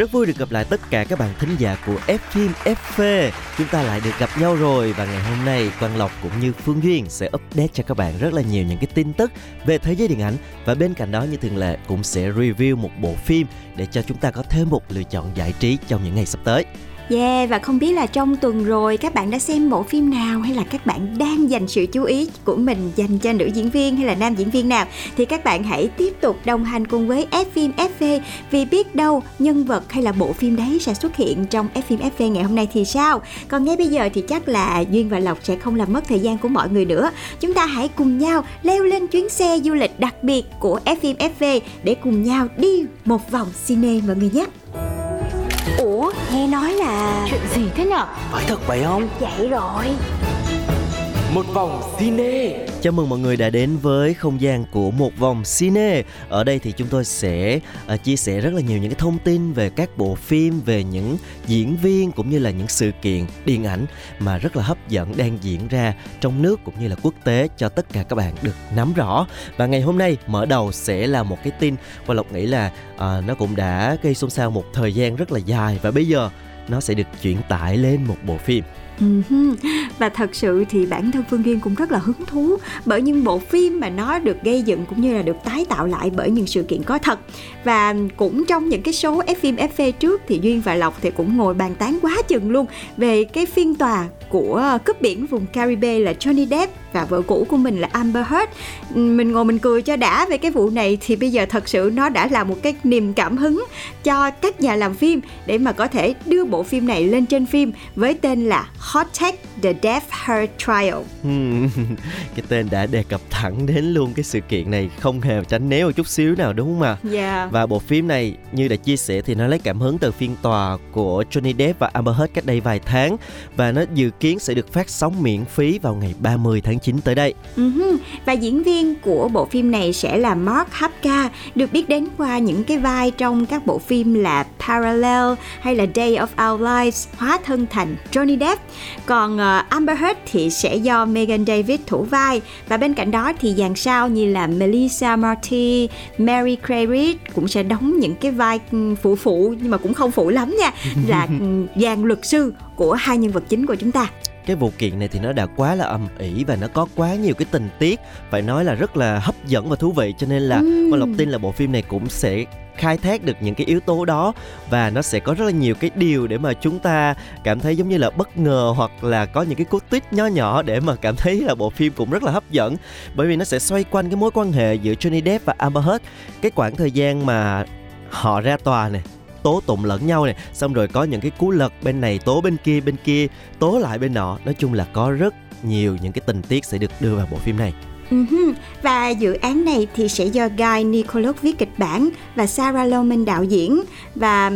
Rất vui được gặp lại tất cả các bạn thính giả của F phim FV. Chúng ta lại được gặp nhau rồi và ngày hôm nay Quang Lộc cũng như Phương Duyên sẽ update cho các bạn rất là nhiều những cái tin tức về thế giới điện ảnh và bên cạnh đó, như thường lệ, cũng sẽ review một bộ phim để cho chúng ta có thêm một lựa chọn giải trí trong những ngày sắp tới. Yeah, và không biết là trong tuần rồi các bạn đã xem bộ phim nào hay là các bạn đang dành sự chú ý của mình dành cho nữ diễn viên hay là nam diễn viên nào thì các bạn hãy tiếp tục đồng hành cùng với F phim FV vì biết đâu nhân vật hay là bộ phim đấy sẽ xuất hiện trong F phim FV ngày hôm nay thì sao. Còn ngay bây giờ thì chắc là Duyên và Lộc sẽ không làm mất thời gian của mọi người nữa. Chúng ta hãy cùng nhau leo lên chuyến xe du lịch đặc biệt của F phim FV để cùng nhau đi một vòng cine mọi người nhé. Nói là Chuyện gì thế nhở? Phải thật vậy không? vậy rồi. Một vòng cine Chào mừng mọi người đã đến với không gian của một vòng cine. Ở đây thì chúng tôi sẽ uh, chia sẻ rất là nhiều những cái thông tin về các bộ phim, về những diễn viên cũng như là những sự kiện điện ảnh mà rất là hấp dẫn đang diễn ra trong nước cũng như là quốc tế cho tất cả các bạn được nắm rõ. Và ngày hôm nay mở đầu sẽ là một cái tin và Lộc nghĩ là uh, nó cũng đã gây xôn xao một thời gian rất là dài và bây giờ nó sẽ được chuyển tải lên một bộ phim. Ừ và thật sự thì bản thân Phương Duyên cũng rất là hứng thú bởi những bộ phim mà nó được gây dựng cũng như là được tái tạo lại bởi những sự kiện có thật. Và cũng trong những cái số F phim FV trước thì Duyên và Lộc thì cũng ngồi bàn tán quá chừng luôn về cái phiên tòa của cướp biển vùng Caribe là Johnny Depp và vợ cũ của mình là Amber Heard. Mình ngồi mình cười cho đã về cái vụ này thì bây giờ thật sự nó đã là một cái niềm cảm hứng cho các nhà làm phim để mà có thể đưa bộ phim này lên trên phim với tên là Hot Take The Death Heard Trial. Hmm, cái tên đã đề cập thẳng đến luôn cái sự kiện này không hề tránh né một chút xíu nào đúng không ạ? Yeah. Và bộ phim này như đã chia sẻ thì nó lấy cảm hứng từ phiên tòa của Johnny Depp và Amber Heard cách đây vài tháng và nó dự kiến sẽ được phát sóng miễn phí vào ngày 30 tháng 9 tới đây. Uh-huh. Và diễn viên của bộ phim này sẽ là Mark Hapka, được biết đến qua những cái vai trong các bộ phim là Parallel hay là Day of Our Lives, hóa thân thành Johnny Depp. Còn uh, Amber Heard thì sẽ do Megan David thủ vai và bên cạnh đó thì dàn sao như là Melissa Marty, Mary Craig cũng sẽ đóng những cái vai ừ, phụ phụ nhưng mà cũng không phụ lắm nha, là dàn luật sư của hai nhân vật chính của chúng ta. Cái vụ kiện này thì nó đã quá là âm ỉ và nó có quá nhiều cái tình tiết phải nói là rất là hấp dẫn và thú vị. Cho nên là. Quang Lộc tin là bộ phim này cũng sẽ khai thác được những cái yếu tố đó và nó sẽ có rất là nhiều cái điều để mà chúng ta cảm thấy giống như là bất ngờ hoặc là có những cái cú twist nho nhỏ để mà cảm thấy là bộ phim cũng rất là hấp dẫn. Bởi vì nó sẽ xoay quanh cái mối quan hệ giữa Johnny Depp và Amber Heard. Cái khoảng thời gian mà họ ra tòa này tố tụng lẫn nhau này. Xong rồi có những cái cú lật bên này tố bên kia bên kia tố lại bên nọ. Nói chung là có rất nhiều những cái tình tiết sẽ được đưa vào bộ phim này. Uh-huh. Và dự án này thì sẽ do Guy Nicolic viết kịch bản và Sarah Lohman đạo diễn. Và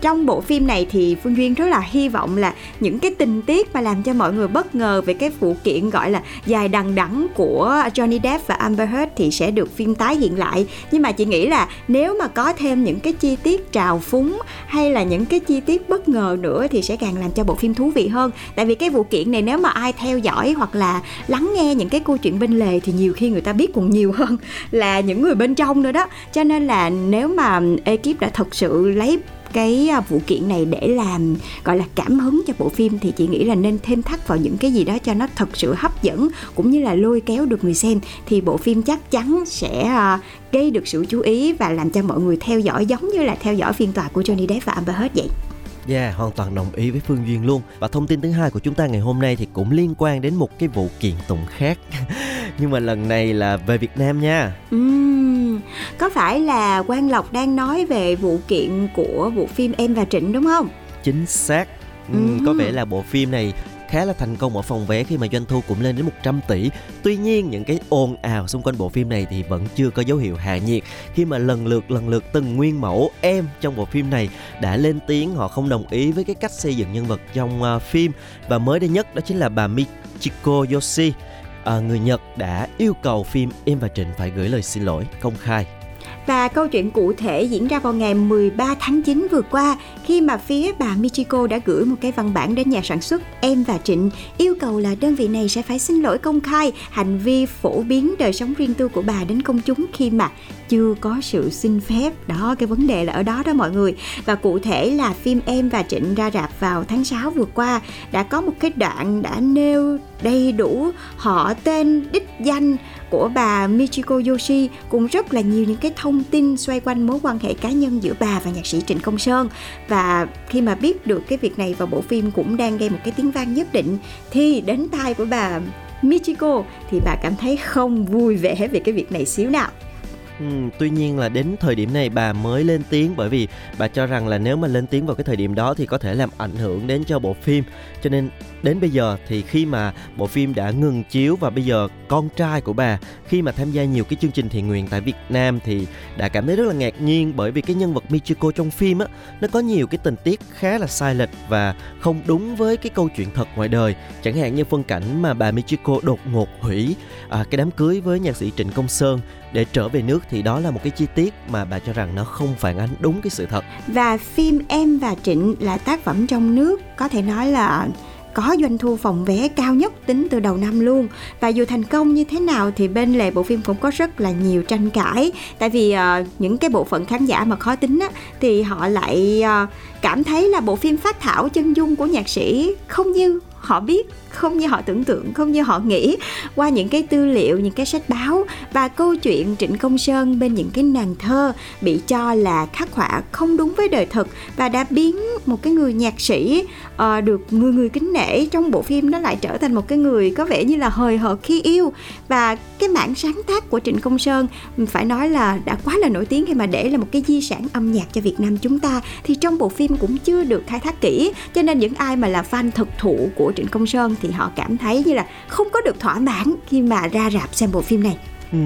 trong bộ phim này thì Phương Duyên rất là hy vọng là những cái tình tiết mà làm cho mọi người bất ngờ về cái vụ kiện gọi là dài đằng đẵng của Johnny Depp và Amber Heard thì sẽ được phim tái hiện lại. Nhưng mà chị nghĩ là nếu mà có thêm những cái chi tiết trào phúng hay là những cái chi tiết bất ngờ nữa thì sẽ càng làm cho bộ phim thú vị hơn. Tại vì cái vụ kiện này nếu mà ai theo dõi hoặc là lắng nghe những cái câu chuyện bên lề thì nhiều khi người ta biết còn nhiều hơn là những người bên trong nữa đó. Cho nên là nếu mà ekip đã thật sự lấy cái à, vụ kiện này để làm gọi là cảm hứng cho bộ phim thì chị nghĩ là nên thêm thắt vào những cái gì đó cho nó thật sự hấp dẫn cũng như là lôi kéo được người xem thì bộ phim chắc chắn sẽ à, gây được sự chú ý và làm cho mọi người theo dõi giống như là theo dõi phiên tòa của Johnny Depp và Amber Heard vậy. Yeah, hoàn toàn đồng ý với Phương Duyên luôn. Và thông tin thứ hai của chúng ta ngày hôm nay thì cũng liên quan đến một cái vụ kiện tụng khác. Nhưng mà lần này là về Việt Nam nha. Ừm, có phải là Quang Lộc đang nói về vụ kiện của bộ phim Em và Trịnh đúng không? Chính xác. Ừ, Ừ. Có vẻ là bộ phim này khá là thành công ở phòng vé khi mà doanh thu cũng lên đến 100 tỷ. Tuy nhiên những cái ồn ào xung quanh bộ phim này thì vẫn chưa có dấu hiệu hạ nhiệt khi mà lần lượt lần lượt từng nguyên mẫu em trong bộ phim này đã lên tiếng họ không đồng ý với cái cách xây dựng nhân vật trong uh, phim và mới đây nhất đó chính là bà Michiko Yoshi À, người Nhật đã yêu cầu phim Em và Trịnh phải gửi lời xin lỗi công khai và câu chuyện cụ thể diễn ra vào ngày 13 tháng 9 vừa qua, khi mà phía bà Michiko đã gửi một cái văn bản đến nhà sản xuất, Em và Trịnh, yêu cầu là đơn vị này sẽ phải xin lỗi công khai hành vi phổ biến đời sống riêng tư của bà đến công chúng khi mà chưa có sự xin phép. Đó, cái vấn đề là ở đó đó mọi người. Và cụ thể là phim Em và Trịnh ra rạp vào tháng 6 vừa qua, đã có một cái đoạn đã nêu đầy đủ họ tên, đích danh của bà Michiko Yoshi cũng rất là nhiều những cái thông tin xoay quanh mối quan hệ cá nhân giữa bà và nhạc sĩ Trịnh Công Sơn. Và khi mà biết được cái việc này và bộ phim cũng đang gây một cái tiếng vang nhất định, thì đến tai của bà Michiko thì bà cảm thấy không vui vẻ về cái việc này xíu nào. Ừ, tuy nhiên là đến thời điểm này bà mới lên tiếng bởi vì bà cho rằng là nếu mà lên tiếng vào cái thời điểm đó thì có thể làm ảnh hưởng đến cho bộ phim. Cho nên đến bây giờ thì khi mà bộ phim đã ngừng chiếu và bây giờ con trai của bà khi mà tham gia nhiều cái chương trình thiện nguyện tại Việt Nam thì đã cảm thấy rất là ngạc nhiên bởi vì cái nhân vật Michiko trong phim á nó có nhiều cái tình tiết khá là sai lệch và không đúng với cái câu chuyện thật ngoài đời. Chẳng hạn như phân cảnh mà bà Michiko đột ngột hủy à, cái đám cưới với nhạc sĩ Trịnh Công Sơn để trở về nước thì đó là một cái chi tiết mà bà cho rằng nó không phản ánh đúng cái sự thật. Và phim Em và Trịnh là tác phẩm trong nước có thể nói là có doanh thu phòng vé cao nhất tính từ đầu năm luôn. Và dù thành công như thế nào thì bên lề bộ phim cũng có rất là nhiều tranh cãi. Tại vì uh, những cái bộ phận khán giả mà khó tính á, thì họ lại uh, cảm thấy là bộ phim phát thảo chân dung của nhạc sĩ không như họ biết không như họ tưởng tượng không như họ nghĩ qua những cái tư liệu những cái sách báo và câu chuyện trịnh công sơn bên những cái nàng thơ bị cho là khắc họa không đúng với đời thực và đã biến một cái người nhạc sĩ uh, được người người kính nể trong bộ phim nó lại trở thành một cái người có vẻ như là hời hợt khi yêu. Và cái mảng sáng tác của trịnh công sơn phải nói là đã quá là nổi tiếng khi mà để là một cái di sản âm nhạc cho việt nam chúng ta thì trong bộ phim cũng chưa được khai thác kỹ cho nên những ai mà là fan thực thụ của trịnh công sơn thì họ cảm thấy như là không có được thỏa mãn khi mà ra rạp xem bộ phim này. Ừ,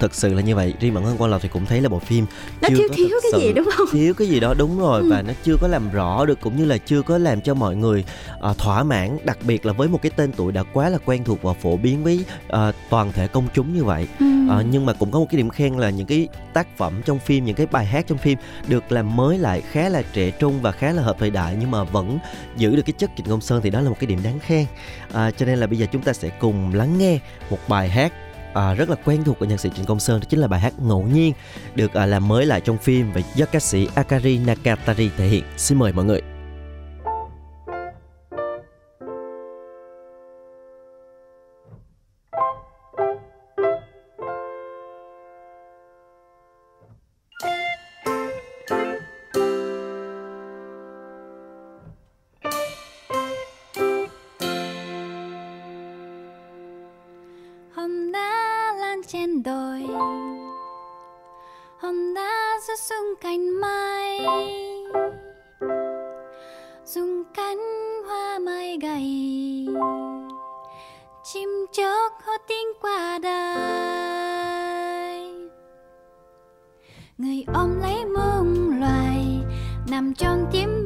thực sự là như vậy riêng bản thân quan lộc thì cũng thấy là bộ phim nó chưa thiếu có thiếu cái gì đúng không thiếu cái gì đó đúng rồi Ừ. và nó chưa có làm rõ được cũng như là chưa có làm cho mọi người uh, thỏa mãn đặc biệt là với một cái tên tuổi đã quá là quen thuộc và phổ biến với uh, toàn thể công chúng như vậy Ừ. Ờ, nhưng mà cũng có một cái điểm khen là những cái tác phẩm trong phim những cái bài hát trong phim được làm mới lại khá là trẻ trung và khá là hợp thời đại nhưng mà vẫn giữ được cái chất Trịnh Công Sơn thì đó là một cái điểm đáng khen à, cho nên là bây giờ chúng ta sẽ cùng lắng nghe một bài hát à, rất là quen thuộc của nhạc sĩ Trịnh Công Sơn đó chính là bài hát ngẫu nhiên được à, làm mới lại trong phim và do ca sĩ Akari Nakatari thể hiện. Xin mời mọi người. Trên đồi. Hòn đá giữa xuống cành mai, dùng cánh hoa mai gầy, chim chóc hót tiếng qua đời người ôm lấy muôn loài, nằm trong tiếng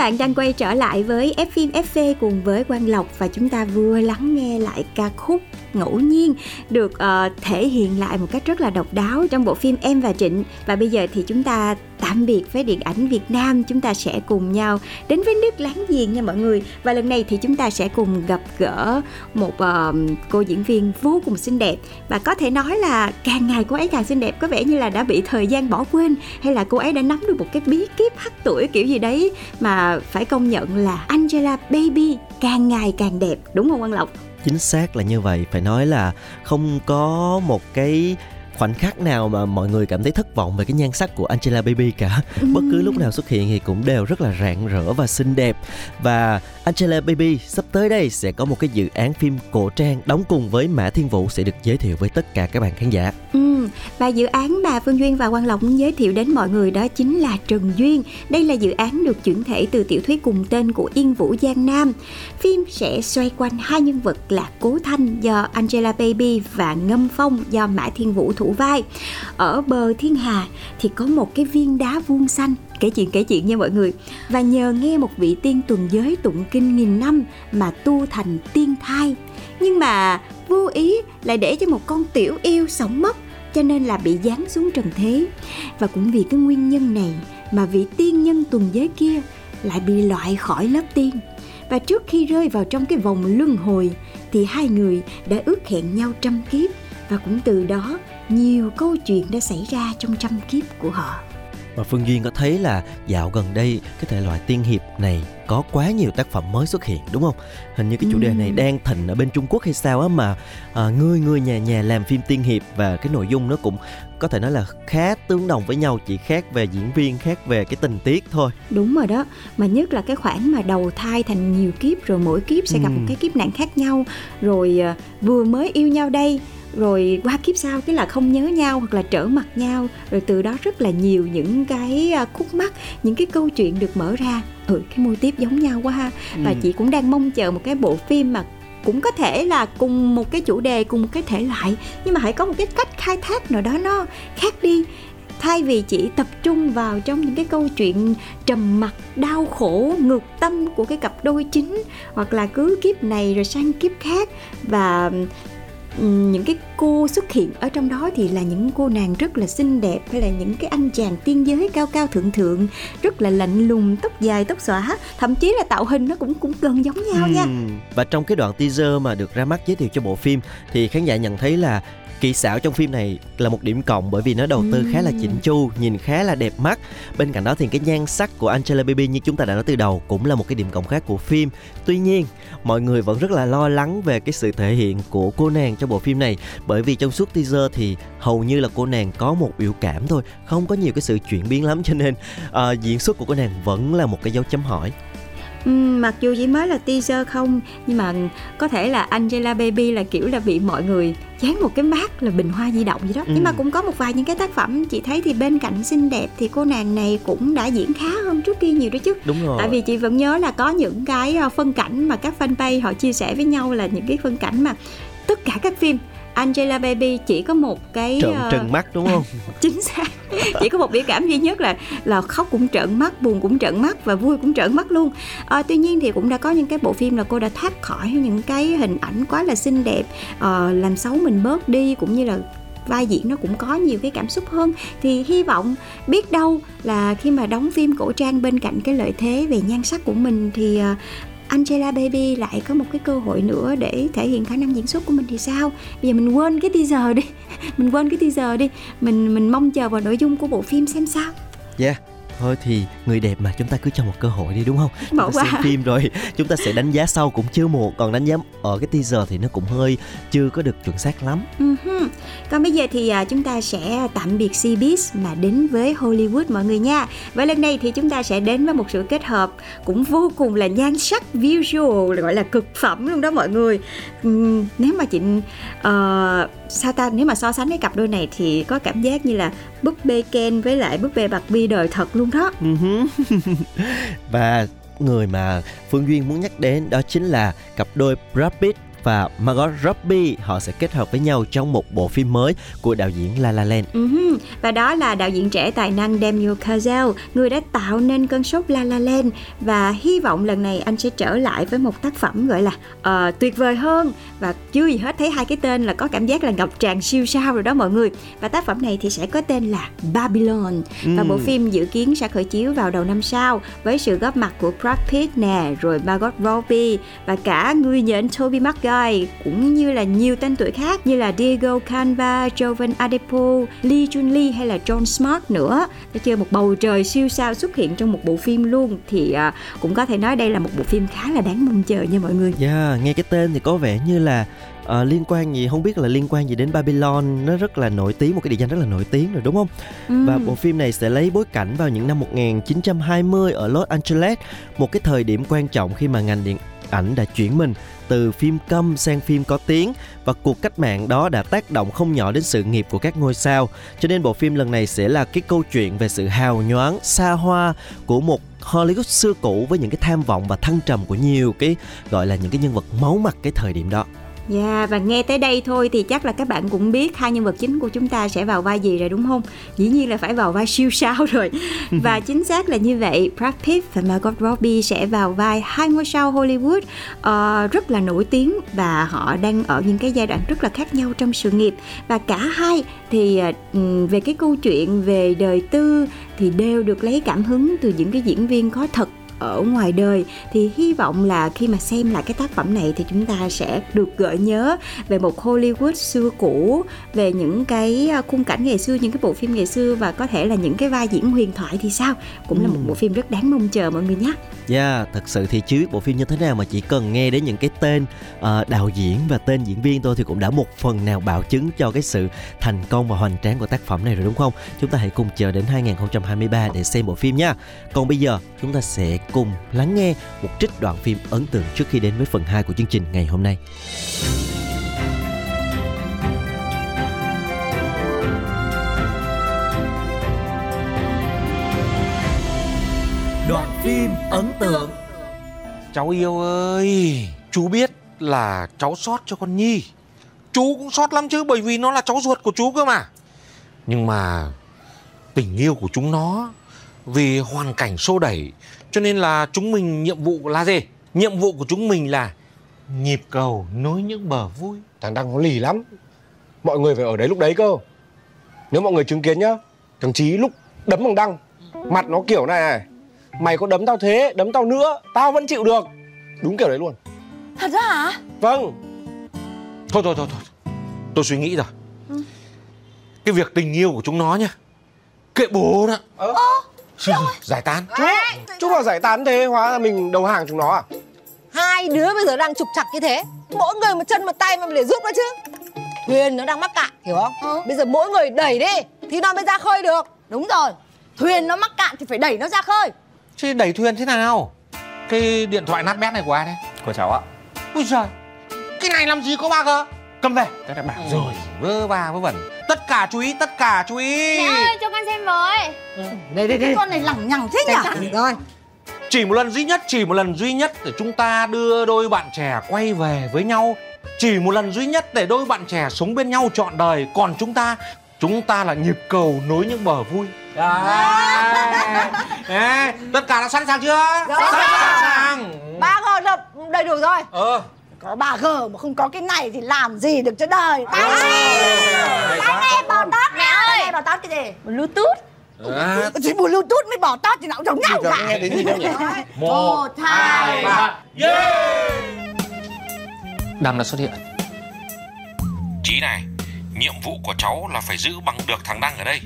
bạn đang quay trở lại với F phim FV cùng với Quang Lộc và chúng ta vừa lắng nghe lại ca khúc ngẫu nhiên được uh, thể hiện lại một cách rất là độc đáo trong bộ phim Em và Trịnh. Và bây giờ thì chúng ta tạm biệt với điện ảnh Việt Nam. Chúng ta sẽ cùng nhau đến với nước láng giềng nha mọi người. Và lần này thì chúng ta sẽ cùng gặp gỡ một uh, cô diễn viên vô cùng xinh đẹp. Và có thể nói là càng ngày cô ấy càng xinh đẹp có vẻ như là đã bị thời gian bỏ quên hay là cô ấy đã nắm được một cái bí kíp hắt tuổi kiểu gì đấy mà phải công nhận là Angela Baby càng ngày càng đẹp đúng không Quang Lộc? Chính xác là như vậy. Phải nói là không có một cái khoảnh khắc nào mà mọi người cảm thấy thất vọng về cái nhan sắc của Angela Baby cả bất cứ lúc nào xuất hiện thì cũng đều rất là rạng rỡ và xinh đẹp và Angela Baby sắp tới đây sẽ có một cái dự án phim cổ trang đóng cùng với Mã Thiên Vũ sẽ được giới thiệu với tất cả các bạn khán giả. Ừ, và dự án mà Phương Duyên và Quang Lộc muốn giới thiệu đến mọi người đó chính là Trần Duyên. Đây là dự án được chuyển thể từ tiểu thuyết cùng tên của Yên Vũ Giang Nam. Phim sẽ xoay quanh hai nhân vật là Cố Thanh do Angela Baby và Ngâm Phong do Mã Thiên Vũ thủ vai. Ở bờ thiên hà thì có một cái viên đá vuông xanh. Kể chuyện kể chuyện nha mọi người. Và nhờ nghe một vị tiên tuần giới tụng kinh nghìn năm mà tu thành tiên thai. Nhưng mà vô ý lại để cho một con tiểu yêu sống mất, cho nên là bị giáng xuống trần thế. Và cũng vì cái nguyên nhân này mà vị tiên nhân tuần giới kia lại bị loại khỏi lớp tiên. Và trước khi rơi vào trong cái vòng luân hồi thì hai người đã ước hẹn nhau trăm kiếp và cũng từ đó nhiều câu chuyện đã xảy ra trong trăm kiếp của họ và Phương Duyên có thấy là dạo gần đây cái thể loại tiên hiệp này có quá nhiều tác phẩm mới xuất hiện đúng không? Hình như cái chủ đề này đang thịnh ở bên Trung Quốc hay sao á mà à, người người nhà nhà làm phim tiên hiệp và cái nội dung nó cũng có thể nói là khá tương đồng với nhau chỉ khác về diễn viên khác về cái tình tiết thôi đúng rồi đó mà nhất là cái khoảng mà đầu thai thành nhiều kiếp rồi mỗi kiếp sẽ gặp ừ. một cái kiếp nạn khác nhau rồi à, vừa mới yêu nhau đây rồi qua kiếp sau cái là không nhớ nhau hoặc là trở mặt nhau. Rồi từ đó rất là nhiều những cái à, khúc mắc những cái câu chuyện được mở ra. Ừ cái mô tiếp giống nhau quá ha. Ừ. và chị cũng đang mong chờ một cái bộ phim mà cũng có thể là cùng một cái chủ đề cùng một cái thể loại. Nhưng mà hãy có một cái cách khai thác nào đó nó khác đi. Thay vì chỉ tập trung vào trong những cái câu chuyện trầm mặc đau khổ ngược tâm của cái cặp đôi chính hoặc là cứ kiếp này rồi sang kiếp khác. Và những cái cô xuất hiện ở trong đó thì là những cô nàng rất là xinh đẹp, hay là những cái anh chàng tiên giới cao cao thượng thượng, rất là lạnh lùng, tóc dài, tóc xõa thậm chí là tạo hình nó cũng cũng gần giống nhau ừ. nha và trong cái đoạn teaser mà được ra mắt giới thiệu cho bộ phim thì khán giả nhận thấy là kỹ xảo trong phim này là một điểm cộng bởi vì nó đầu tư khá là chỉnh chu nhìn khá là đẹp mắt. Bên cạnh đó thì cái nhan sắc của Angela Baby như chúng ta đã nói từ đầu cũng là một cái điểm cộng khác của phim. Tuy nhiên mọi người vẫn rất là lo lắng về cái sự thể hiện của cô nàng trong bộ phim này bởi vì trong suốt teaser thì hầu như là cô nàng có một biểu cảm thôi không có nhiều cái sự chuyển biến lắm cho nên uh, diễn xuất của cô nàng vẫn là một cái dấu chấm hỏi. Mặc dù chỉ mới là teaser không nhưng mà có thể là Angela Baby là kiểu là bị mọi người dán một cái mát là bình hoa di động gì đó. Ừ. nhưng mà cũng có một vài những cái tác phẩm chị thấy thì bên cạnh xinh đẹp thì cô nàng này cũng đã diễn khá hơn trước kia nhiều đó chứ. Đúng rồi. Tại vì chị vẫn nhớ là có những cái ờ, phân cảnh mà các fanpage họ chia sẻ với nhau là những cái phân cảnh mà tất cả các phim Angela Baby chỉ có một cái trợn uh... trừng mắt đúng không? Chính xác. Chỉ có một biểu cảm duy nhất là là khóc cũng trợn mắt buồn cũng trợn mắt và vui cũng trợn mắt luôn. À, tuy nhiên thì cũng đã có những cái bộ phim là cô đã thoát khỏi những cái hình ảnh quá là xinh đẹp à, làm xấu mình bớt đi cũng như là vai diễn nó cũng có nhiều cái cảm xúc hơn. Thì hy vọng biết đâu là khi mà đóng phim cổ trang bên cạnh cái lợi thế về nhan sắc của mình thì Angela Baby lại có một cái cơ hội nữa để thể hiện khả năng diễn xuất của mình thì sao? Bây giờ mình quên cái teaser đi. Mình quên cái teaser đi. Mình mình mong chờ vào nội dung của bộ phim xem sao. Yeah thôi thì người đẹp mà chúng ta cứ cho một cơ hội đi đúng không Bỏ qua. xem phim rồi chúng ta sẽ đánh giá sau cũng chưa muộn còn đánh giá ở cái teaser thì nó cũng hơi chưa có được chuẩn xác lắm uh-huh. còn bây giờ thì à, chúng ta sẽ tạm biệt Cbiz mà đến với Hollywood mọi người nha và lần này thì chúng ta sẽ đến với một sự kết hợp cũng vô cùng là nhan sắc visual gọi là cực phẩm luôn đó mọi người uhm, nếu mà chị uh, sao ta nếu mà so sánh cái cặp đôi này thì có cảm giác như là búp bê Ken với lại búp bê Barbie đời thật luôn đó. Và người mà Phương Duyên muốn nhắc đến đó chính là cặp đôi Brad Pitt và Margot Robbie họ sẽ kết hợp với nhau trong một bộ phim mới của đạo diễn La La Land. Uh-huh. Và đó là đạo diễn trẻ tài năng Daniel Chazelle, người đã tạo nên cơn sốt La La Land và hy vọng lần này anh sẽ trở lại với một tác phẩm gọi là uh, tuyệt vời hơn và chưa gì hết thấy hai cái tên là có cảm giác là ngập tràn siêu sao rồi đó mọi người. Và tác phẩm này thì sẽ có tên là Babylon và bộ phim dự kiến sẽ khởi chiếu vào đầu năm sau với sự góp mặt của Brad Pitt nè, rồi Margot Robbie và cả người nhện Tobey Maguire cũng như là nhiều tên tuổi khác như là Diego Canva, Jovan Adepo, Lee Jun Lee hay là John Smart nữa. Để chơi một bầu trời siêu sao xuất hiện trong một bộ phim luôn thì à, cũng có thể nói đây là một bộ phim khá là đáng mong chờ nha mọi người. Yeah, nghe cái tên thì có vẻ như là uh, liên quan gì không biết là liên quan gì đến Babylon nó rất là nổi tiếng một cái địa danh rất là nổi tiếng rồi đúng không? Ừ. Và bộ phim này sẽ lấy bối cảnh vào những năm 1920 ở Los Angeles, một cái thời điểm quan trọng khi mà ngành điện ảnh đã chuyển mình từ phim câm sang phim có tiếng và cuộc cách mạng đó đã tác động không nhỏ đến sự nghiệp của các ngôi sao. Cho nên bộ phim lần này sẽ là cái câu chuyện về sự hào nhoáng, xa hoa của một Hollywood xưa cũ với những cái tham vọng và thăng trầm của nhiều cái gọi là những cái nhân vật máu mặt cái thời điểm đó. Dạ yeah, và nghe tới đây thôi thì chắc là các bạn cũng biết hai nhân vật chính của chúng ta sẽ vào vai gì rồi đúng không? Dĩ nhiên là phải vào vai siêu sao rồi. và chính xác là như vậy, Brad Pitt và Margot Robbie sẽ vào vai hai ngôi sao Hollywood uh, rất là nổi tiếng và họ đang ở những cái giai đoạn rất là khác nhau trong sự nghiệp và cả hai thì uh, về cái câu chuyện về đời tư thì đều được lấy cảm hứng từ những cái diễn viên có thật ở ngoài đời thì hy vọng là khi mà xem lại cái tác phẩm này thì chúng ta sẽ được gợi nhớ về một Hollywood xưa cũ về những cái à, khung cảnh ngày xưa những cái bộ phim ngày xưa và có thể là những cái vai diễn huyền thoại thì sao cũng là một bộ phim rất đáng mong chờ mọi người nhé. Yeah, thật sự thì chứ bộ phim như thế nào mà chỉ cần nghe đến những cái tên uh, đạo diễn và tên diễn viên thôi thì cũng đã một phần nào bảo chứng cho cái sự thành công và hoành tráng của tác phẩm này rồi đúng không? Chúng ta hãy cùng chờ đến 2023 để xem bộ phim nha. Còn bây giờ chúng ta sẽ cùng lắng nghe một trích đoạn phim ấn tượng trước khi đến với phần 2 của chương trình ngày hôm nay. Đoạn phim ấn tượng Cháu yêu ơi, chú biết là cháu sót cho con Nhi. Chú cũng sót lắm chứ bởi vì nó là cháu ruột của chú cơ mà. Nhưng mà tình yêu của chúng nó vì hoàn cảnh xô đẩy cho nên là chúng mình nhiệm vụ là gì? Nhiệm vụ của chúng mình là nhịp cầu nối những bờ vui. Thằng Đăng nó lì lắm Mọi người phải ở đấy lúc đấy cơ Nếu mọi người chứng kiến nhá Thằng Chí lúc đấm thằng Đăng Mặt nó kiểu này này Mày có đấm tao thế, đấm tao nữa Tao vẫn chịu được Đúng kiểu đấy luôn Thật ra hả? Vâng Thôi thôi thôi thôi. Tôi suy nghĩ rồi. Cái việc tình yêu của chúng nó nhá. Kệ bố đó. Ờ. Giải tán. Chú, chú bảo giải tán thế Hóa là mình đầu hàng chúng nó à Hai đứa bây giờ đang trục chặt như thế Mỗi người một chân một tay mà để giúp nó chứ Thuyền nó đang mắc cạn, hiểu không? Bây giờ mỗi người đẩy đi Thì nó mới ra khơi được Đúng rồi Thuyền nó mắc cạn thì phải đẩy nó ra khơi Chứ đẩy thuyền thế nào? Cái điện thoại nát bét này của ai đấy? Của cháu ạ Ui giời. Cái này làm gì có ba cơ? Cầm về Tôi đã bảo rồi Vơ va vớ vẩn. Tất cả chú ý, tất cả chú ý. Mẹ ơi cho con xem với Đây đây đây Con này lẳng nhằng thế nhỉ Rồi Chỉ một lần duy nhất, chỉ một lần duy nhất để chúng ta đưa đôi bạn trẻ quay về với nhau. Chỉ một lần duy nhất để đôi bạn trẻ sống bên nhau trọn đời. Còn chúng ta, chúng ta là nhịp cầu nối những bờ vui. Đấy. Đấy. Tất cả đã sẵn sàng chưa? Sẵn sàng. Ba đập đầy đủ rồi Ờ. Có 3G mà không có cái này thì làm gì được cho đời. Ờ. Tai nghe bỏ tót Mẹ ơi. nghe bỏ tót cái gì? Bluetooth. À, Chỉ Bluetooth mới bỏ tót thì nó cũng giống nhau cả. Nghe đến gì đâu nhỉ? Một, hai, ba. Đăng đã xuất hiện. Chí này, nhiệm vụ của cháu là phải giữ bằng được thằng Đăng ở đây.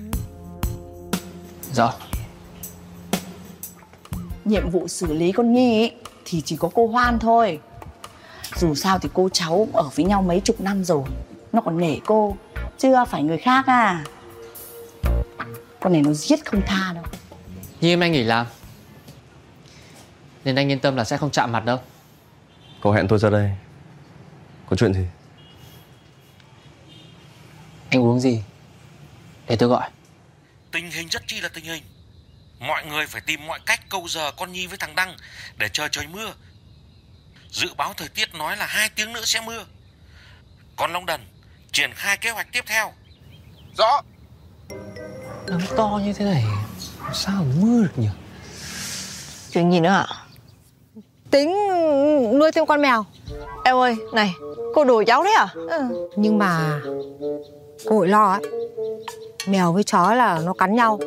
Rõ nhiệm vụ xử lý con Nhi ý, thì chỉ có cô Hoan thôi. Dù sao thì cô cháu ở với nhau mấy chục năm rồi, nó còn nể cô, chưa phải người khác à. Con này nó giết không tha đâu. Nhi hôm nay nghỉ làm Nên anh yên tâm là sẽ không chạm mặt đâu Cậu hẹn tôi ra đây Có chuyện gì Anh uống gì Để tôi gọi Tình hình rất chi là tình hình. Mọi người phải tìm mọi cách câu giờ con Nhi với thằng Đăng để chờ trời mưa. Dự báo thời tiết nói là hai tiếng nữa sẽ mưa. Còn Long Đần triển khai kế hoạch tiếp theo. Rõ. Nắng to như thế này Sao mà mưa được nhỉ Chuyện gì nữa ạ? Tính nuôi thêm con mèo Em ơi, này, cô đùa cháu đấy à? Ừ. Nhưng mà cô lo á Mèo với chó là nó cắn nhau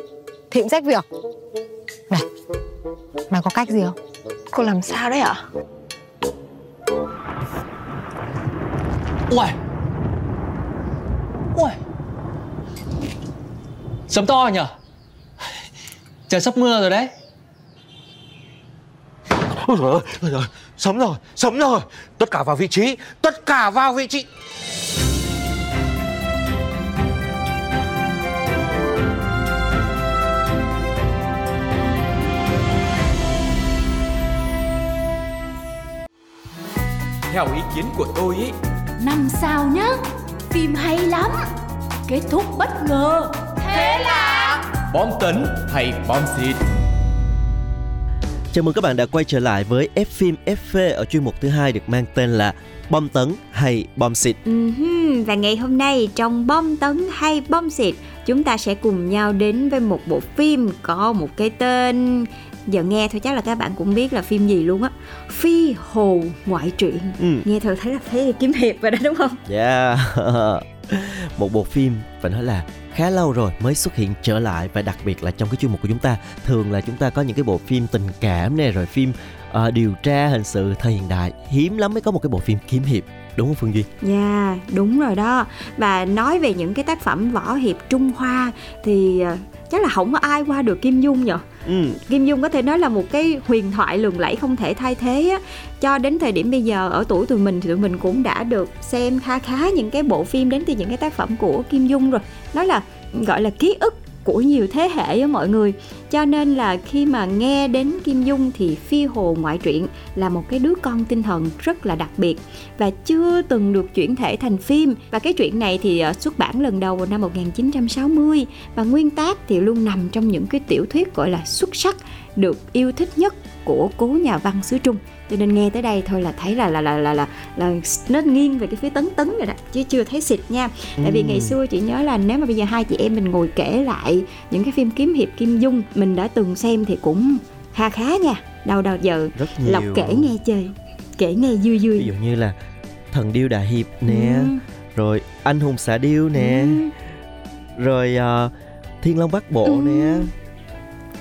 cũng rách việc Này, mày có cách gì không? Cô làm sao đấy ạ? Ui Ui Sấm to nhỉ Trời sắp mưa rồi đấy Ôi trời ơi, ôi trời ơi, sấm rồi, sấm rồi. Tất cả vào vị trí, tất cả vào vị trí. Theo ý kiến của tôi ý, Năm sao nhá Phim hay lắm Kết thúc bất ngờ Thế là bom tấn hay bom xịt? Chào mừng các bạn đã quay trở lại với F phim FV ở chuyên mục thứ hai được mang tên là Bom tấn hay bom xịt. Ừm, Và ngày hôm nay trong bom tấn hay bom xịt Chúng ta sẽ cùng nhau đến với một bộ phim có một cái tên Giờ nghe thôi chắc là các bạn cũng biết là phim gì luôn á Phi hồ ngoại truyện Ừ. Nghe thôi thấy là thấy kiếm hiệp rồi đó đúng không? Yeah. một bộ phim phải nói là khá lâu rồi mới xuất hiện trở lại và đặc biệt là trong cái chuyên mục của chúng ta thường là chúng ta có những cái bộ phim tình cảm nè rồi phim ờ, điều tra hình sự thời hiện đại hiếm lắm mới có một cái bộ phim kiếm hiệp đúng không Phương Duy? Dạ, đúng rồi đó Và nói về những cái tác phẩm võ hiệp Trung Hoa Thì ờ, chắc là không có ai qua được Kim Dung nhỉ Ừ. Kim Dung có thể nói là một cái huyền thoại lừng lẫy không thể thay thế á. Cho đến thời điểm bây giờ, ở tuổi tụi mình thì tụi mình cũng đã được xem kha khá những cái bộ phim đến từ những cái tác phẩm của Kim Dung rồi. Nó là, gọi là ký ức của nhiều thế hệ với mọi người. Cho nên là khi mà nghe đến Kim Dung thì Phi Hồ ngoại truyện là một cái đứa con tinh thần rất là đặc biệt và chưa từng được chuyển thể thành phim. Và cái chuyện này thì ờ, xuất bản lần đầu vào năm 1960 và nguyên tác thì luôn nằm trong những cái tiểu thuyết, gọi là, xuất sắc, được yêu thích nhất của cố nhà văn xứ Trung cho nên nghe tới đây thôi là thấy là là là là là, là nó nghiêng về cái phía tấn tấn rồi đó chứ chưa thấy xịt nha tại vì Ừ. ngày xưa chị nhớ là nếu mà bây giờ hai chị em mình ngồi kể lại những cái phim kiếm hiệp kim dung mình đã từng xem thì cũng kha khá nha đâu đâu giờ lộc kể nghe chơi kể nghe vui vui Ví dụ như là Thần điêu đại hiệp nè, Ừ. rồi Anh hùng xạ điêu nè, Ừ. rồi ờ, Thiên Long Bắc Bộ Ừ. nè.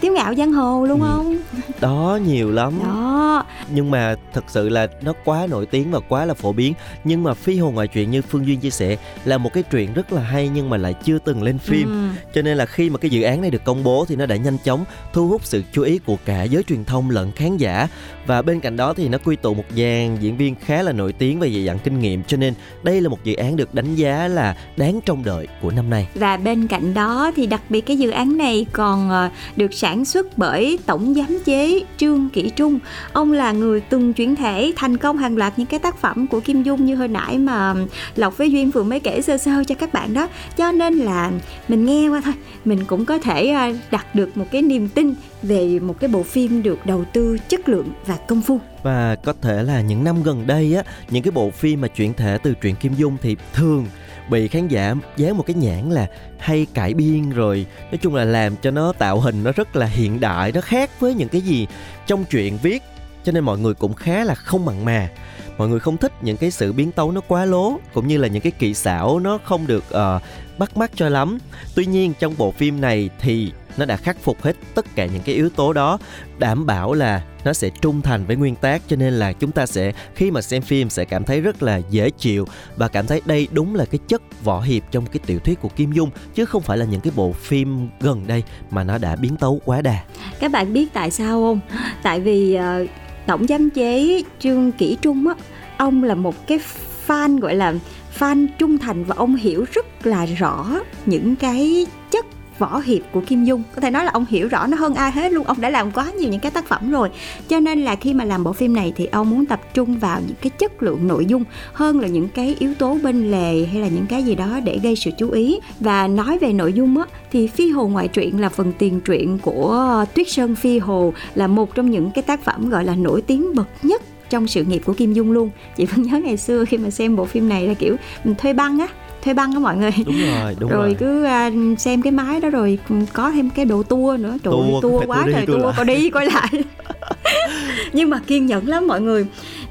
Tiếu ngạo giang hồ luôn Ừ. không? Đó nhiều lắm. đó. Nhưng mà thật sự là nó quá nổi tiếng và quá là phổ biến. Nhưng mà phi hồn ngoại truyện như phương duyên chia sẻ là một cái truyện rất là hay nhưng mà lại chưa từng lên phim. Ừ. cho nên là khi mà cái dự án này được công bố thì nó đã nhanh chóng thu hút sự chú ý của cả giới truyền thông lẫn khán giả. Và bên cạnh đó thì nó quy tụ một dàn diễn viên khá là nổi tiếng và dày dặn kinh nghiệm. Cho nên đây là một dự án được đánh giá là đáng trông đợi của năm nay. Và bên cạnh đó thì đặc biệt cái dự án này còn ờ, được sản sản xuất bởi tổng giám chế Trương Kỷ Trung. Ông là người từng chuyển thể thành công hàng loạt những cái tác phẩm của Kim Dung như hồi nãy mà Lộc với Duyên vừa mới kể sơ sơ cho các bạn đó. Cho nên là mình nghe qua thôi, mình cũng có thể à, đặt được một cái niềm tin về một cái bộ phim được đầu tư chất lượng và công phu. Và có thể là những năm gần đây á, những cái bộ phim mà chuyển thể từ truyện Kim Dung thì thường bị khán giả dán một cái nhãn là hay cải biên rồi. Nói chung là làm cho nó tạo hình nó rất là hiện đại nó khác với những cái gì trong truyện viết cho nên mọi người cũng khá là không mặn mà. Mọi người không thích những cái sự biến tấu nó quá lố cũng như là những cái kỹ xảo nó không được uh, bắt mắt cho lắm. Tuy nhiên trong bộ phim này thì nó đã khắc phục hết tất cả những cái yếu tố đó đảm bảo là nó sẽ trung thành với nguyên tác cho nên là chúng ta sẽ khi mà xem phim sẽ cảm thấy rất là dễ chịu và cảm thấy đây đúng là cái chất võ hiệp trong cái tiểu thuyết của Kim Dung chứ không phải là những cái bộ phim gần đây mà nó đã biến tấu quá đà. Các bạn biết tại sao không? Tại vì uh, tổng giám chế Trương Kỷ Trung á, ông là một cái fan gọi là fan trung thành và ông hiểu rất là rõ những cái chất võ hiệp của Kim Dung. Có thể nói là ông hiểu rõ nó hơn ai hết luôn. Ông đã làm quá nhiều những cái tác phẩm rồi. Cho nên là khi mà làm bộ phim này thì ông muốn tập trung vào những cái chất lượng nội dung hơn là những cái yếu tố bên lề hay là những cái gì đó để gây sự chú ý. Và nói về nội dung á, thì Phi Hồ ngoại truyện là phần tiền truyện của Tuyết Sơn Phi Hồ, là một trong những cái tác phẩm gọi là nổi tiếng bậc nhất trong sự nghiệp của Kim Dung luôn. Chị vẫn nhớ ngày xưa khi mà xem bộ phim này là kiểu mình thuê băng á thuê băng á mọi người. Đúng rồi đúng rồi, rồi, cứ à, xem cái máy đó rồi có thêm cái đồ tour nữa. Trời ơi, Tour, quá trời tour tour coi đi coi lại. Nhưng mà kiên nhẫn lắm mọi người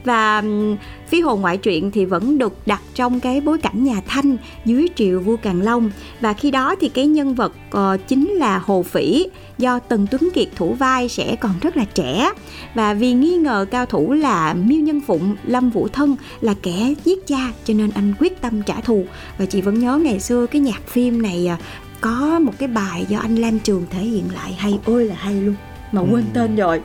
và phi hồ ngoại truyện thì vẫn được đặt trong cái bối cảnh nhà Thanh dưới triều vua Càn Long. Và khi đó thì cái nhân vật ờ, chính là Hồ Phỉ, do Tần Tuấn Kiệt thủ vai sẽ còn rất là trẻ. Và vì nghi ngờ cao thủ là Miêu Nhân Phụng, Lâm Vũ Thân là kẻ giết cha cho nên anh quyết tâm trả thù. Và chị vẫn nhớ ngày xưa cái nhạc phim này à, có một cái bài do anh Lam Trường thể hiện lại hay, ôi là hay luôn mà quên tên rồi.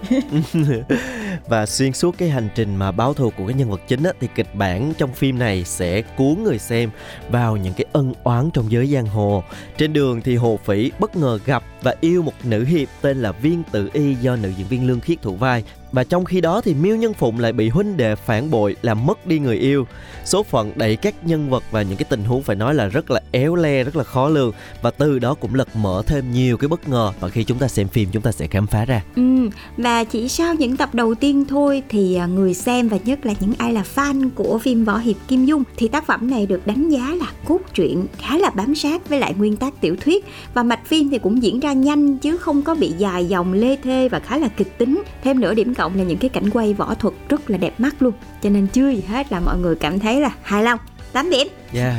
Và xuyên suốt cái hành trình mà báo thù của cái nhân vật chính á, thì kịch bản trong phim này sẽ cuốn người xem vào những cái ân oán trong giới giang hồ. Trên đường thì hồ phỉ bất ngờ gặp và yêu một nữ hiệp tên là viên tử y do nữ diễn viên lương khiết thủ vai và trong khi đó thì miêu nhân phụng lại bị huynh đệ phản bội làm mất đi người yêu. Số phận đẩy các nhân vật và những cái tình huống phải nói là rất là éo le rất là khó lường. Và từ đó cũng lật mở thêm nhiều cái bất ngờ. Và khi chúng ta xem phim chúng ta sẽ khám phá ra. Ừ, và chỉ sau những tập đầu tiên thôi thì à, người xem và nhất là những ai là fan của phim Võ Hiệp Kim Dung thì tác phẩm này được đánh giá là cốt truyện khá là bám sát với lại nguyên tác tiểu thuyết. Và mạch phim thì cũng diễn ra nhanh chứ không có bị dài dòng lê thê và khá là kịch tính. Thêm nữa điểm cộng là những cái cảnh quay võ thuật rất là đẹp mắt luôn. Cho nên chưa gì hết là mọi người cảm thấy là hài lòng. 8 điểm. Yeah,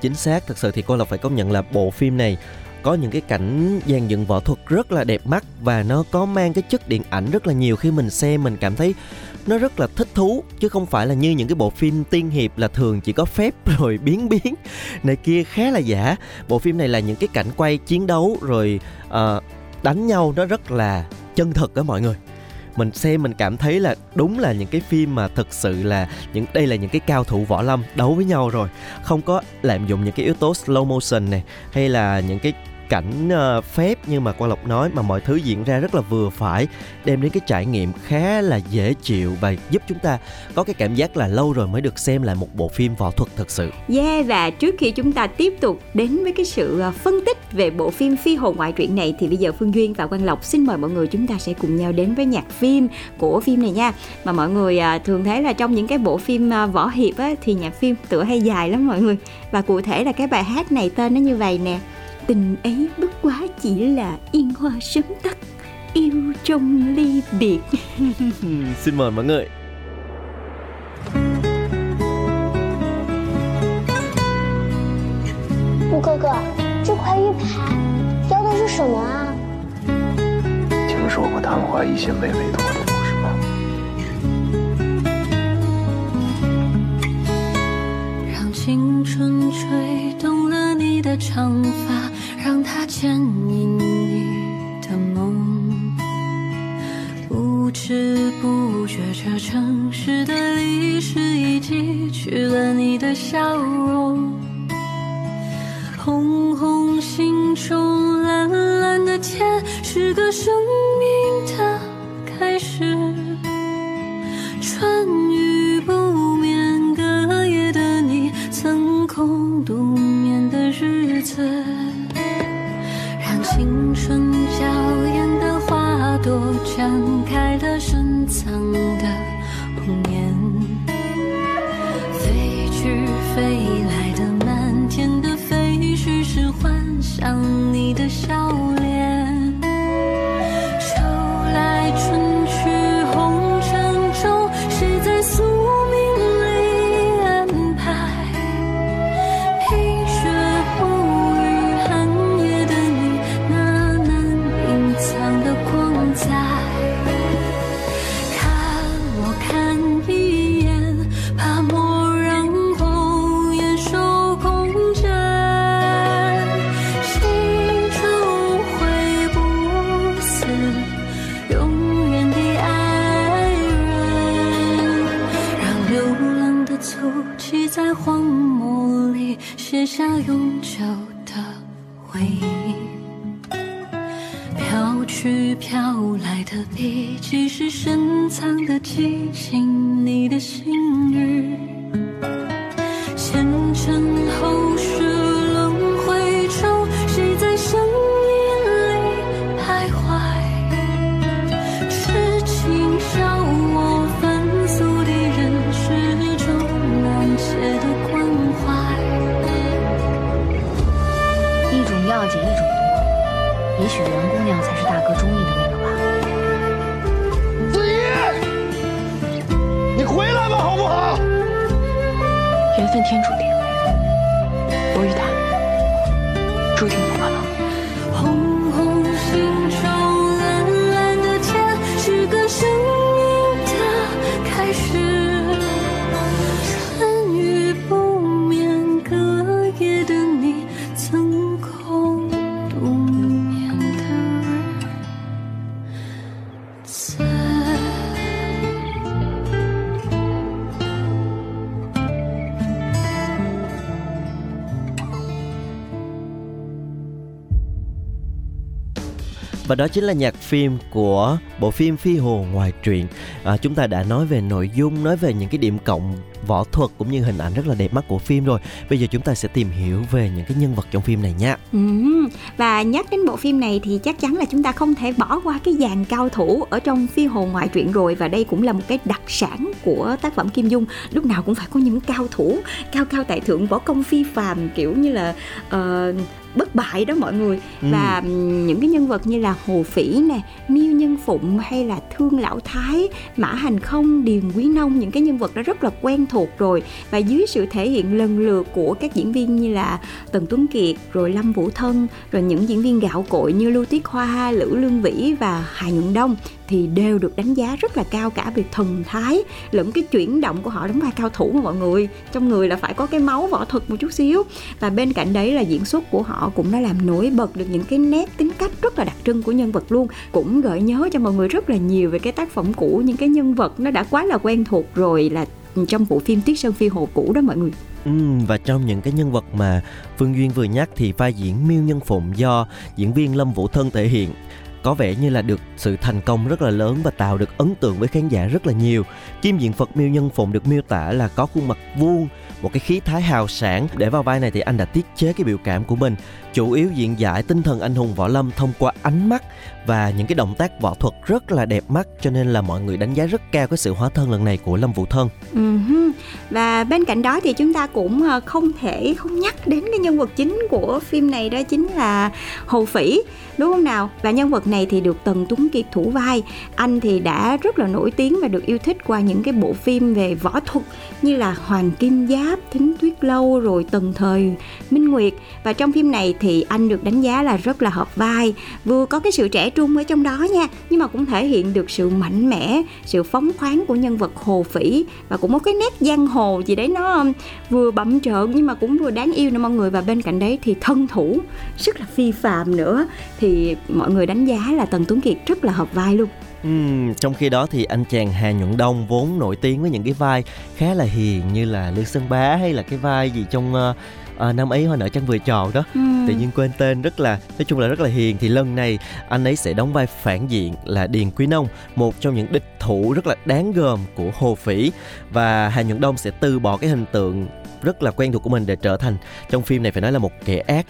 chính xác. Thật sự thì cô Lộc phải công nhận là bộ phim này có những cái cảnh dàn dựng võ thuật rất là đẹp mắt và nó có mang cái chất điện ảnh rất là nhiều khi mình xem mình cảm thấy nó rất là thích thú chứ không phải là như những cái bộ phim tiên hiệp là thường chỉ có phép rồi biến biến này kia khá là giả bộ phim này là những cái cảnh quay chiến đấu rồi uh, đánh nhau nó rất là chân thực đó mọi người mình xem mình cảm thấy là đúng là những cái phim mà thực sự là những, đây là những cái cao thủ võ lâm đấu với nhau rồi. Không có lạm dụng những cái yếu tố slow motion này, hay là những cái cảnh ờ, phép như mà Quang Lộc nói mà mọi thứ diễn ra rất là vừa phải, đem đến cái trải nghiệm khá là dễ chịu và giúp chúng ta có cái cảm giác là lâu rồi mới được xem lại một bộ phim võ thuật thực sự Yeah, và trước khi chúng ta tiếp tục đến với cái sự ờ, phân tích về bộ phim Phi hồn ngoại truyện này thì bây giờ Phương Duyên và Quang Lộc xin mời mọi người chúng ta sẽ cùng nhau đến với nhạc phim của phim này nha. Mà mọi người ờ, thường thấy là trong những cái bộ phim võ hiệp á thì nhạc phim tựa hay dài lắm mọi người. Và cụ thể là cái bài hát này tên nó như vậy nè. Tình ấy bất quá chỉ là yên hoa sớm tắt yêu trong ly biệt. xin mời mọi người 陆哥哥，这块玉牌雕的是什么啊？听说过昙花一现被委托的故事吗？让青春吹动了你的长发，让它牵引你的梦。不知不觉，这城市的历史已记取了你的笑容。红红心中，蓝蓝的天，是个生命的盛开的是缘分天注定，我与他 và đó chính là nhạc phim của bộ phim Phi Hồ ngoài truyện. À, chúng ta đã nói về nội dung, nói về những cái điểm cộng võ thuật cũng như hình ảnh rất là đẹp mắt của phim rồi. Bây giờ chúng ta sẽ tìm hiểu về những cái nhân vật trong phim này nha. Ừ, và nhắc đến bộ phim này thì chắc chắn là chúng ta không thể bỏ qua cái dàn cao thủ ở trong phi hồ ngoại truyện rồi và đây cũng là một cái đặc sản của tác phẩm Kim Dung lúc nào cũng phải có những cao thủ cao cao tại thượng võ công phi phàm kiểu như là uh, bất bại đó mọi người. Ừ. và những cái nhân vật như là Hồ Phỉ nè, Miêu Nhân Phụng hay là Thương Lão Thái, Mã Hành Không, Điền Quý Nông những cái nhân vật đó rất là quen thuộc rồi. Và dưới sự thể hiện lần lượt của các diễn viên như là Tần Tuấn Kiệt rồi Lâm Vũ Thân rồi những diễn viên gạo cội như Lưu Tiết Hoa, Lữ Lương Vĩ và Hà Nhuận Đông thì đều được đánh giá rất là cao cả về thần thái lẫn cái chuyển động của họ đóng vai cao thủ mà mọi người. Trong người là phải có cái máu võ thuật một chút xíu. Và bên cạnh đấy là diễn xuất của họ cũng đã làm nổi bật được những cái nét tính cách rất là đặc trưng của nhân vật luôn. Cũng gợi nhớ cho mọi người rất là nhiều về cái tác phẩm cũ những cái nhân vật nó đã quá là quen thuộc rồi là trong bộ phim Tiết Sơn Phi Hồ cũ đó mọi người. Ừ, và trong những cái nhân vật mà Phương Duyên vừa nhắc thì vai diễn Miêu Nhân Phụng do diễn viên Lâm Vũ Thân thể hiện có vẻ như là được sự thành công rất là lớn và tạo được ấn tượng với khán giả rất là nhiều. Kim diện Phật Miêu Nhân Phụng được miêu tả là có khuôn mặt vuông, một cái khí thái hào sản. Để vào vai này thì anh đã tiết chế cái biểu cảm của mình, chủ yếu diễn giải tinh thần anh hùng võ lâm thông qua ánh mắt và những cái động tác võ thuật rất là đẹp mắt cho nên là mọi người đánh giá rất cao cái sự hóa thân lần này của Lâm Vũ Thân. uh-huh. Và bên cạnh đó thì chúng ta cũng ờ, không thể không nhắc đến cái nhân vật chính của phim này đó chính là Hồ Phỉ đúng không nào? Và nhân vật này thì được Tần Tuấn Kiệt thủ vai. Anh thì đã rất là nổi tiếng và được yêu thích qua những cái bộ phim về võ thuật như là Hoàng Kim Giáp, Thính Tuyết Lâu rồi Tần Thời Minh Nguyệt. Và trong phim này thì anh được đánh giá là rất là hợp vai, vừa có cái sự trẻ trung ở trong đó nha, nhưng mà cũng thể hiện được sự mạnh mẽ, sự phóng khoáng của nhân vật Hồ Phỉ và cũng có cái nét giang hồ gì đấy nó um, vừa bậm trợn nhưng mà cũng vừa đáng yêu nữa. Mọi người và bên cạnh đấy thì thân thủ rất là phi phàm nữa. Thì mọi người đánh giá là Tần Tuấn Kiệt rất là hợp vai luôn. Ừm, trong khi đó thì anh chàng Hà Nhuận Đông vốn nổi tiếng với những cái vai khá là hiền như là Lương Sơn Bá hay là cái vai gì trong uh, uh, năm ấy hoa nở trăng vừa tròn đó. Ừm. tự nhiên quên tên rất là nói chung là rất là hiền. Thì lần này anh ấy sẽ đóng vai phản diện là Điền Quý Nông một trong những địch thủ rất là đáng gờm của Hồ Phỉ. Và Hà Nhuận Đông sẽ từ bỏ cái hình tượng rất là quen thuộc của mình để trở thành trong phim này phải nói là một kẻ ác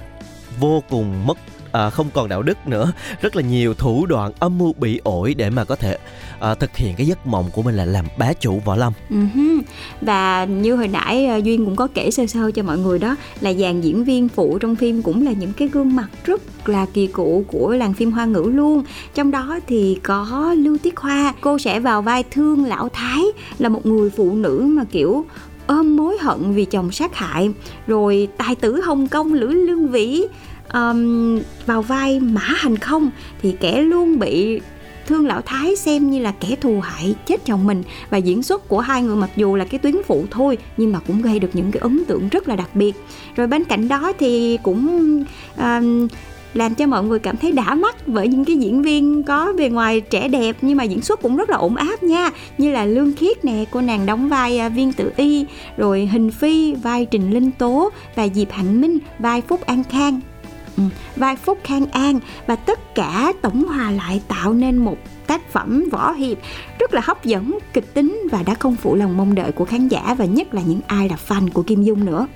vô cùng mất à, không còn đạo đức nữa rất là nhiều thủ đoạn âm mưu bị ổi để mà có thể à, thực hiện cái giấc mộng của mình là làm bá chủ võ lâm uh-huh. Và như hồi nãy à, Duyên cũng có kể sơ sơ cho mọi người đó là dàn diễn viên phụ trong phim cũng là những cái gương mặt rất là kỳ cựu của làng phim hoa ngữ luôn. Trong đó thì có Lưu Tiết Hoa, cô sẽ vào vai Thương Lão Thái là một người phụ nữ mà kiểu ôm mối hận vì chồng sát hại. Rồi tài tử Hồng Kông Lữ Lương Vĩ um, vào vai Mã Hành Không thì kẻ luôn bị Thương Lão Thái xem như là kẻ thù hại chết chồng mình. Và diễn xuất của hai người mặc dù là cái tuyến phụ thôi nhưng mà cũng gây được những cái ấn tượng rất là đặc biệt. Rồi bên cạnh đó thì cũng um, làm cho mọi người cảm thấy đã mắt bởi những cái diễn viên có bề ngoài trẻ đẹp nhưng mà diễn xuất cũng rất là ổn áp nha. Như là Lương Khiết nè cô nàng đóng vai à, Viên Tử Y rồi Hình Phi vai Trình Linh Tố và Diệp Hạnh Minh vai Phúc An Khang. Ừ, vài phút Khang An và tất cả tổng hòa lại tạo nên một tác phẩm võ hiệp rất là hấp dẫn, kịch tính và đã không phụ lòng mong đợi của khán giả và nhất là những ai là fan của Kim Dung nữa.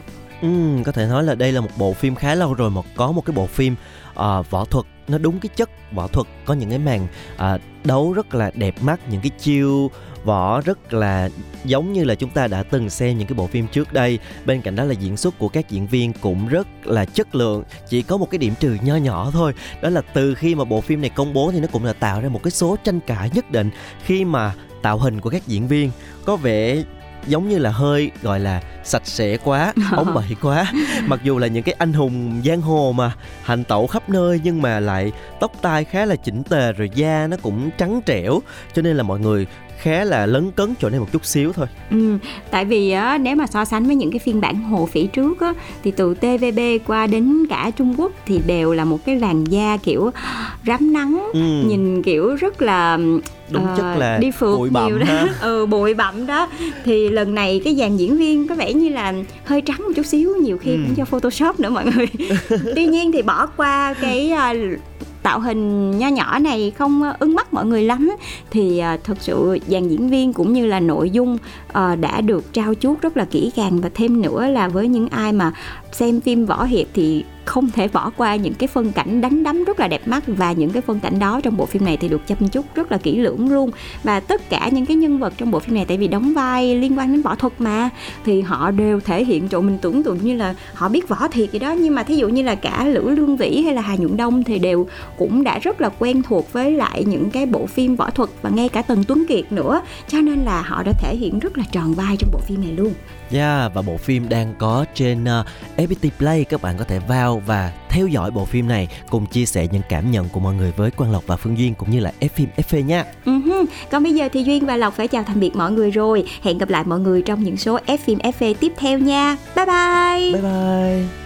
Ừ, có thể nói là đây là một bộ phim khá lâu rồi mà có một cái bộ phim uh, võ thuật nó đúng cái chất võ thuật có những cái màn uh, đấu rất là đẹp mắt những cái chiêu võ rất là giống như là chúng ta đã từng xem những cái bộ phim trước đây. Bên cạnh đó là diễn xuất của các diễn viên cũng rất là chất lượng chỉ có một cái điểm trừ nho nhỏ thôi. Đó là từ khi mà bộ phim này công bố thì nó cũng là tạo ra một cái số tranh cãi nhất định khi mà tạo hình của các diễn viên. Có vẻ giống như là hơi gọi là sạch sẽ quá bóng bẩy quá. Mặc dù là những cái anh hùng giang hồ mà hành tẩu khắp nơi nhưng mà lại tóc tai khá là chỉnh tề rồi da nó cũng trắng trẻo. Cho nên là mọi người khá là lấn cấn chỗ này một chút xíu thôi Ừ, tại vì á, nếu mà so sánh với những cái phiên bản hồ phỉ trước á, thì từ TVB qua đến cả Trung Quốc thì đều là một cái làn da kiểu rám nắng Ừ. nhìn kiểu rất là Đúng chất là đi phượt bụi bặm nhiều đó ha. ừ bụi bặm đó thì lần này cái dàn diễn viên có vẻ như là hơi trắng một chút xíu nhiều khi Ừ. cũng do photoshop nữa mọi người tuy nhiên thì bỏ qua cái à, tạo hình nho nhỏ này không ưng mắt mọi người lắm. Thì thật thực sự dàn diễn viên cũng như là nội dung ờ, đã được trao chuốt rất là kỹ càng. Và thêm nữa là với những ai mà xem phim võ hiệp thì không thể bỏ qua những cái phân cảnh đánh đấm rất là đẹp mắt và những cái phân cảnh đó trong bộ phim này thì được chăm chút rất là kỹ lưỡng luôn. Và tất cả những cái nhân vật trong bộ phim này, tại vì đóng vai liên quan đến võ thuật mà, thì họ đều thể hiện chỗ mình tưởng tượng như là họ biết võ thiệt gì đó. Nhưng mà thí dụ như là cả lữ lương vĩ hay là hà nhuận đông thì đều cũng đã rất là quen thuộc với lại những cái bộ phim võ thuật và ngay cả tần tuấn kiệt nữa. Cho nên là họ đã thể hiện rất là tròn vai trong bộ phim này luôn. Yeah, và bộ phim đang có trên uh, FPT Play các bạn có thể vào và theo dõi bộ phim này cùng chia sẻ những cảm nhận của mọi người với Quang Lộc và Phương Duyên cũng như là F phim FV nha. Uh-huh. Còn bây giờ thì Duyên và Lộc phải chào tạm biệt mọi người rồi. Hẹn gặp lại mọi người trong những số F phim FV tiếp theo nha. Bye bye. Bye bye.